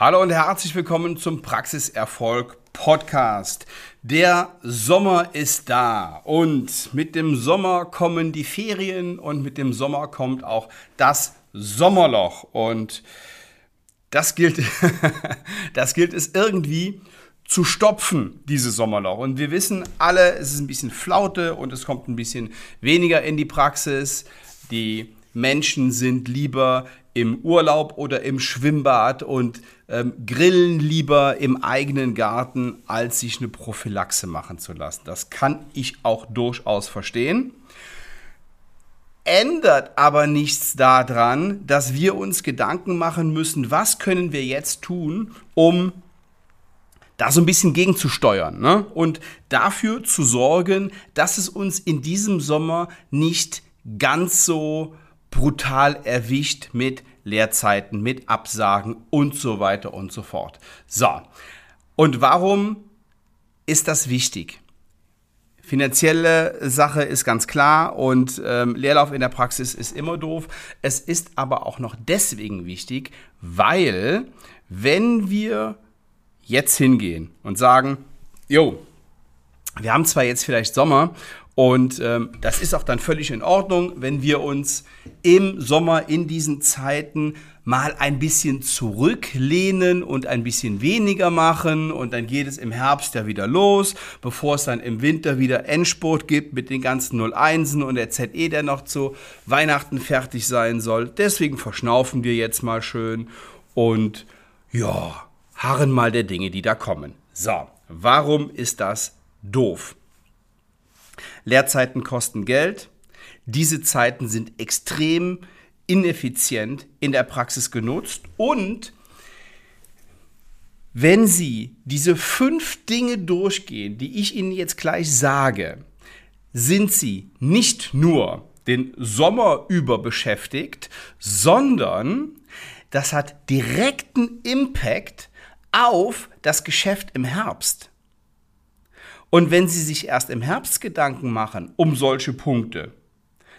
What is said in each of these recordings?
Hallo und herzlich willkommen zum Praxiserfolg Podcast. Der Sommer ist da und mit dem Sommer kommen die Ferien und mit dem Sommer kommt auch das Sommerloch und das gilt, das gilt es irgendwie zu stopfen, dieses Sommerloch. Und wir wissen alle, es ist ein bisschen Flaute und es kommt ein bisschen weniger in die Praxis. Die Menschen sind lieber im Urlaub oder im Schwimmbad und ähm, grillen lieber im eigenen Garten, als sich eine Prophylaxe machen zu lassen. Das kann ich auch durchaus verstehen. Ändert aber nichts daran, dass wir uns Gedanken machen müssen, was können wir jetzt tun, um da so ein bisschen gegenzusteuern ne? und dafür zu sorgen, dass es uns in diesem Sommer nicht ganz so brutal erwischt mit Leerzeiten, mit Absagen und so weiter und so fort. So, und warum ist das wichtig? Finanzielle Sache ist ganz klar und ähm, Leerlauf in der Praxis ist immer doof. Es ist aber auch noch deswegen wichtig, weil wenn wir jetzt hingehen und sagen, jo, wir haben zwar jetzt vielleicht Sommer und ähm, das ist auch dann völlig in Ordnung, wenn wir uns im Sommer in diesen Zeiten mal ein bisschen zurücklehnen und ein bisschen weniger machen und dann geht es im Herbst ja wieder los, bevor es dann im Winter wieder Endspurt gibt mit den ganzen 01en und der ZE, der noch zu Weihnachten fertig sein soll. Deswegen verschnaufen wir jetzt mal schön und ja, harren mal der Dinge, die da kommen. So, warum ist das doof? Lehrzeiten kosten Geld. Diese Zeiten sind extrem ineffizient in der Praxis genutzt und wenn Sie diese fünf Dinge durchgehen, die ich Ihnen jetzt gleich sage, sind Sie nicht nur den Sommer über beschäftigt, sondern das hat direkten Impact auf das Geschäft im Herbst. Und wenn Sie sich erst im Herbst Gedanken machen um solche Punkte,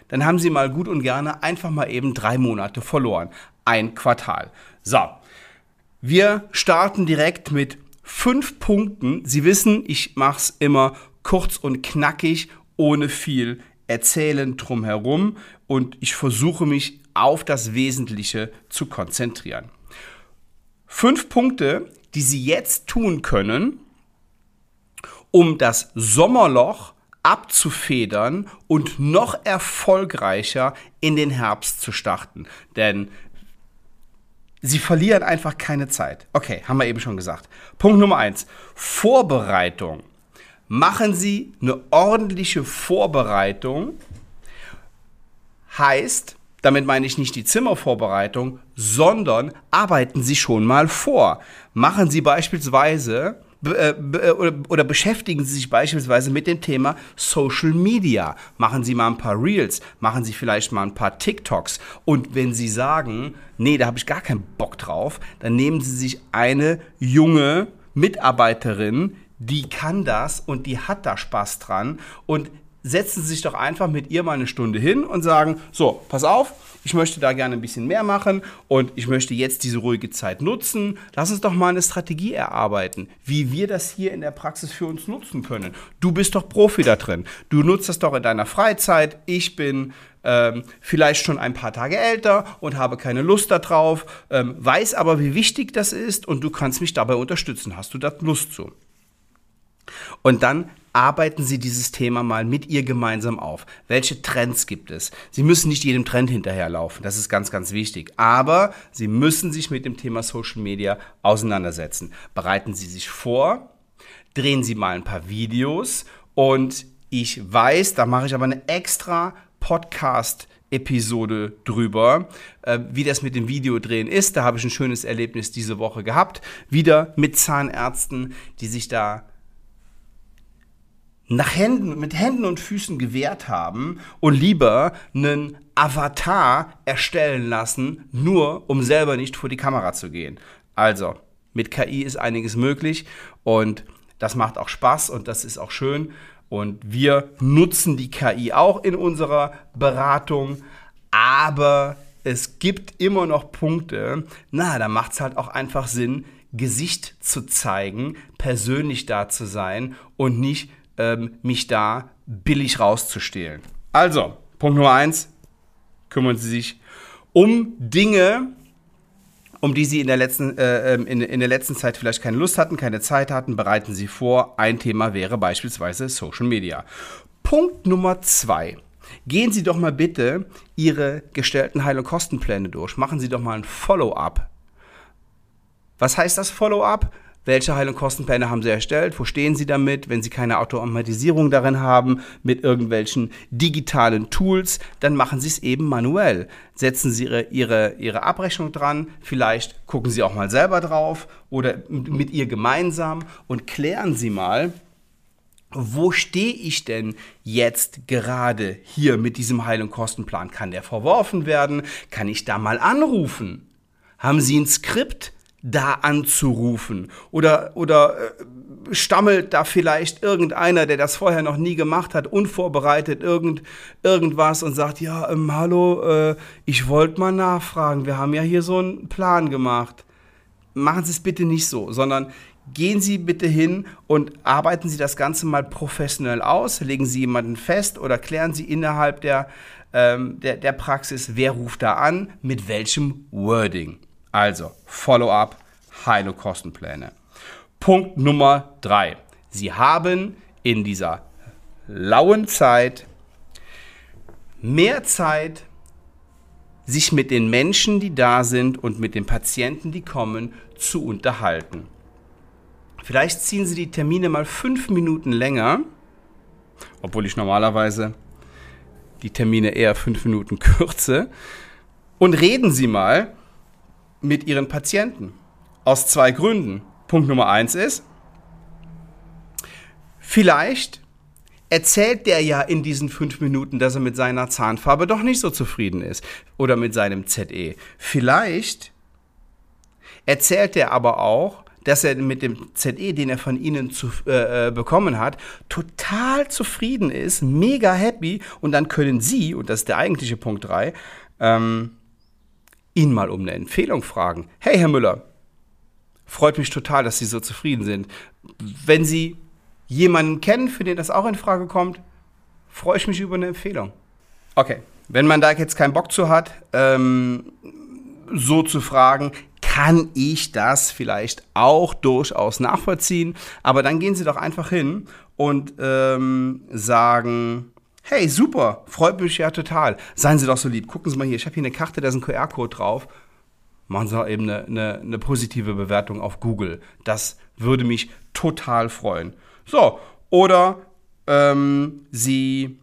dann haben Sie mal gut und gerne einfach mal eben drei Monate verloren. Ein Quartal. So, wir starten direkt mit fünf Punkten. Sie wissen, ich mache es immer kurz und knackig, ohne viel Erzählen drumherum und ich versuche mich auf das Wesentliche zu konzentrieren. Fünf Punkte, die Sie jetzt tun können, um das Sommerloch abzufedern und noch erfolgreicher in den Herbst zu starten. Denn sie verlieren einfach keine Zeit. Okay, haben wir eben schon gesagt. Punkt Nummer eins: Vorbereitung. Machen Sie eine ordentliche Vorbereitung. Heißt, damit meine ich nicht die Zimmervorbereitung, sondern arbeiten Sie schon mal vor. Machen Sie beispielsweise oder, oder beschäftigen Sie sich beispielsweise mit dem Thema Social Media. Machen Sie mal ein paar Reels, machen Sie vielleicht mal ein paar TikToks. Und wenn Sie sagen, nee, da habe ich gar keinen Bock drauf, dann nehmen Sie sich eine junge Mitarbeiterin, die kann das und die hat da Spaß dran und setzen Sie sich doch einfach mit ihr mal eine Stunde hin und sagen, so, pass auf, ich möchte da gerne ein bisschen mehr machen und ich möchte jetzt diese ruhige Zeit nutzen. Lass uns doch mal eine Strategie erarbeiten, wie wir das hier in der Praxis für uns nutzen können. Du bist doch Profi da drin. Du nutzt das doch in deiner Freizeit. Ich bin ähm, vielleicht schon ein paar Tage älter und habe keine Lust darauf, ähm, weiß aber, wie wichtig das ist und du kannst mich dabei unterstützen. Hast du da Lust zu? Und dann arbeiten Sie dieses Thema mal mit ihr gemeinsam auf. Welche Trends gibt es? Sie müssen nicht jedem Trend hinterherlaufen, das ist ganz, ganz wichtig. Aber Sie müssen sich mit dem Thema Social Media auseinandersetzen. Bereiten Sie sich vor, drehen Sie mal ein paar Videos und ich weiß, da mache ich aber eine extra Podcast Episode drüber, äh, wie das mit dem Videodrehen ist. Da habe ich ein schönes Erlebnis diese Woche gehabt. Wieder mit Zahnärzten, die sich da nach Händen, mit Händen und Füßen gewehrt haben und lieber einen Avatar erstellen lassen, nur um selber nicht vor die Kamera zu gehen. Also, mit KI ist einiges möglich und das macht auch Spaß und das ist auch schön. Und wir nutzen die KI auch in unserer Beratung, aber es gibt immer noch Punkte, na, da macht es halt auch einfach Sinn, Gesicht zu zeigen, persönlich da zu sein und nicht ähm, mich da billig rauszustehlen. Also, Punkt Nummer eins, kümmern Sie sich um Dinge, um die Sie in der, letzten, äh, ähm, in, in der letzten Zeit vielleicht keine Lust hatten, keine Zeit hatten, bereiten Sie vor. Ein Thema wäre beispielsweise Social Media. Punkt Nummer zwei. Gehen Sie doch mal bitte Ihre gestellten Heil- und Kostenpläne durch. Machen Sie doch mal ein Follow-up. Was heißt das Follow-up? Welche Heil- und Kostenpläne haben Sie erstellt? Wo stehen Sie damit? Wenn Sie keine Automatisierung darin haben mit irgendwelchen digitalen Tools, dann machen Sie es eben manuell. Setzen Sie Ihre, Ihre, Ihre Abrechnung dran, vielleicht gucken Sie auch mal selber drauf oder mit ihr gemeinsam und klären Sie mal, wo stehe ich denn jetzt gerade hier mit diesem Heil- und Kostenplan? Kann der verworfen werden? Kann ich da mal anrufen? Haben Sie ein Skript? Da anzurufen? Oder, oder äh, stammelt da vielleicht irgendeiner, der das vorher noch nie gemacht hat, unvorbereitet irgend, irgendwas und sagt, ja, ähm, hallo, äh, ich wollte mal nachfragen, wir haben ja hier so einen Plan gemacht. Machen Sie es bitte nicht so, sondern gehen Sie bitte hin und arbeiten Sie das Ganze mal professionell aus, legen Sie jemanden fest oder klären Sie innerhalb der, ähm, der, der Praxis, wer ruft da an, mit welchem Wording. Also Follow-up, heile Kostenpläne. Punkt Nummer drei. Sie haben in dieser lauen Zeit mehr Zeit, sich mit den Menschen, die da sind und mit den Patienten, die kommen, zu unterhalten. Vielleicht ziehen Sie die Termine mal fünf Minuten länger, obwohl ich normalerweise die Termine eher fünf Minuten kürze, und reden Sie mal mit ihren Patienten. Aus zwei Gründen. Punkt Nummer eins ist, vielleicht erzählt der ja in diesen fünf Minuten, dass er mit seiner Zahnfarbe doch nicht so zufrieden ist oder mit seinem ZE. Vielleicht erzählt er aber auch, dass er mit dem ZE, den er von Ihnen zu, äh, äh, bekommen hat, total zufrieden ist, mega happy und dann können Sie, und das ist der eigentliche Punkt 3, ähm, ihn mal um eine Empfehlung fragen. Hey, Herr Müller, freut mich total, dass Sie so zufrieden sind. Wenn Sie jemanden kennen, für den das auch in Frage kommt, freue ich mich über eine Empfehlung. Okay, wenn man da jetzt keinen Bock zu hat, ähm, so zu fragen, kann ich das vielleicht auch durchaus nachvollziehen. Aber dann gehen Sie doch einfach hin und ähm, sagen, Hey, super, freut mich ja total. Seien Sie doch so lieb. Gucken Sie mal hier, ich habe hier eine Karte, da ist ein QR-Code drauf. Machen Sie doch eben eine, eine, eine positive Bewertung auf Google. Das würde mich total freuen. So, oder ähm, Sie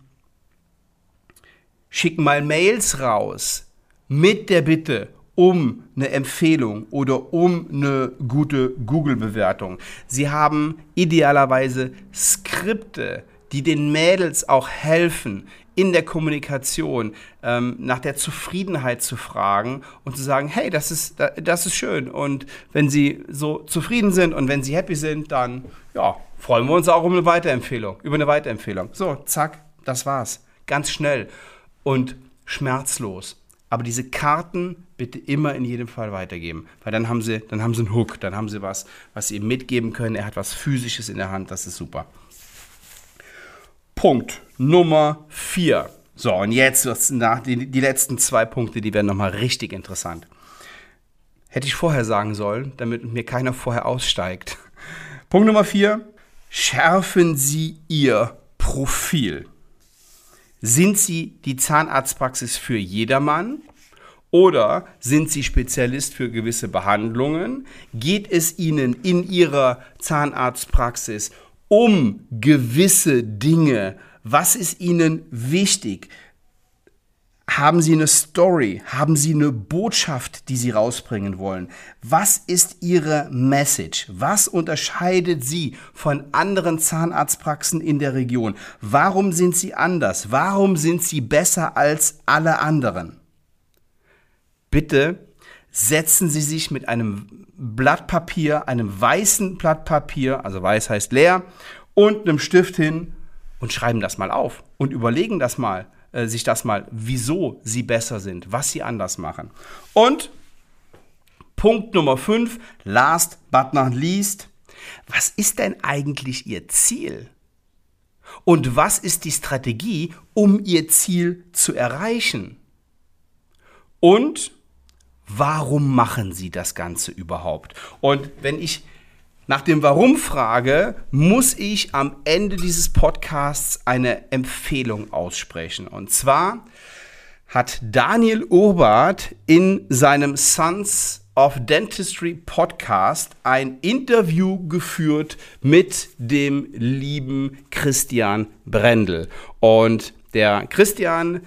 schicken mal Mails raus mit der Bitte um eine Empfehlung oder um eine gute Google-Bewertung. Sie haben idealerweise Skripte, die den Mädels auch helfen, in der Kommunikation ähm, nach der Zufriedenheit zu fragen und zu sagen, hey, das ist, das ist schön. Und wenn sie so zufrieden sind und wenn sie happy sind, dann ja, freuen wir uns auch um eine Weiterempfehlung, über eine Weiterempfehlung. So, zack, das war's. Ganz schnell und schmerzlos. Aber diese Karten bitte immer in jedem Fall weitergeben, weil dann haben sie, dann haben sie einen Hook, dann haben sie was, was sie ihm mitgeben können. Er hat was Physisches in der Hand, das ist super. Punkt Nummer 4. So, und jetzt nach die, die letzten zwei Punkte, die werden nochmal richtig interessant. Hätte ich vorher sagen sollen, damit mir keiner vorher aussteigt. Punkt Nummer 4. Schärfen Sie Ihr Profil. Sind Sie die Zahnarztpraxis für jedermann? Oder sind Sie Spezialist für gewisse Behandlungen? Geht es Ihnen in Ihrer Zahnarztpraxis um gewisse Dinge. Was ist Ihnen wichtig? Haben Sie eine Story? Haben Sie eine Botschaft, die Sie rausbringen wollen? Was ist Ihre Message? Was unterscheidet Sie von anderen Zahnarztpraxen in der Region? Warum sind Sie anders? Warum sind Sie besser als alle anderen? Bitte setzen Sie sich mit einem Blatt Papier, einem weißen Blatt Papier, also weiß heißt leer, und einem Stift hin und schreiben das mal auf und überlegen das mal. äh, sich das mal, wieso sie besser sind, was sie anders machen. Und Punkt Nummer 5, last but not least, was ist denn eigentlich Ihr Ziel? Und was ist die Strategie, um Ihr Ziel zu erreichen? Und warum machen Sie das Ganze überhaupt? Und wenn ich nach dem Warum frage, muss ich am Ende dieses Podcasts eine Empfehlung aussprechen. Und zwar hat Daniel Urbart in seinem Sons of Dentistry Podcast ein Interview geführt mit dem lieben Christian Brendel. Und der Christian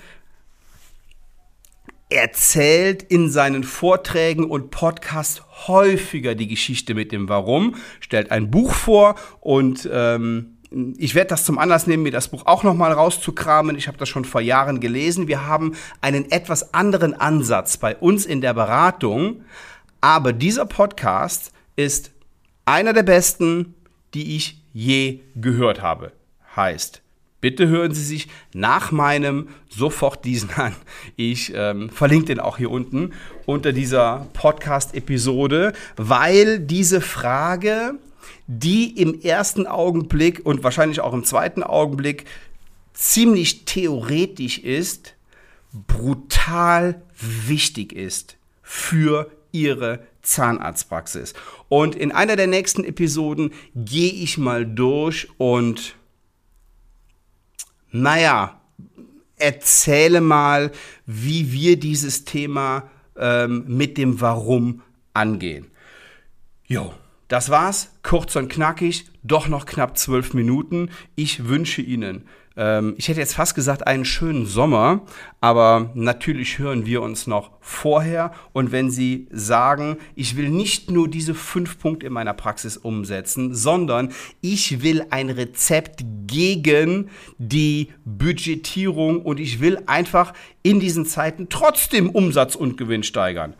erzählt in seinen Vorträgen und Podcasts häufiger die Geschichte mit dem Warum, stellt ein Buch vor und ähm, ich werde das zum Anlass nehmen, mir das Buch auch nochmal rauszukramen. Ich habe das schon vor Jahren gelesen. Wir haben einen etwas anderen Ansatz bei uns in der Beratung. Aber dieser Podcast ist einer der besten, die ich je gehört habe. Heißt, Bitte hören Sie sich nach meinem sofort diesen an. Ich ähm, verlinke den auch hier unten unter dieser Podcast-Episode, weil diese Frage, die im ersten Augenblick und wahrscheinlich auch im zweiten Augenblick ziemlich theoretisch ist, brutal wichtig ist für Ihre Zahnarztpraxis. Und in einer der nächsten Episoden gehe ich mal durch und naja, erzähle mal, wie wir dieses Thema ähm, mit dem Warum angehen. Jo, das war's. Kurz und knackig, doch noch knapp zwölf Minuten. Ich wünsche Ihnen ähm, ich hätte jetzt fast gesagt, einen schönen Sommer, aber natürlich hören wir uns noch vorher. Und wenn Sie sagen, ich will nicht nur diese fünf Punkte in meiner Praxis umsetzen, sondern ich will ein Rezept gegen die Budgetierung und ich will einfach in diesen Zeiten trotzdem Umsatz und Gewinn steigern,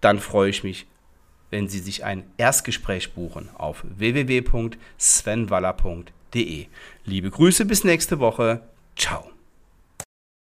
dann freue ich mich wenn Sie sich ein Erstgespräch buchen auf www.svenwaller.de. Liebe Grüße, bis nächste Woche. Ciao.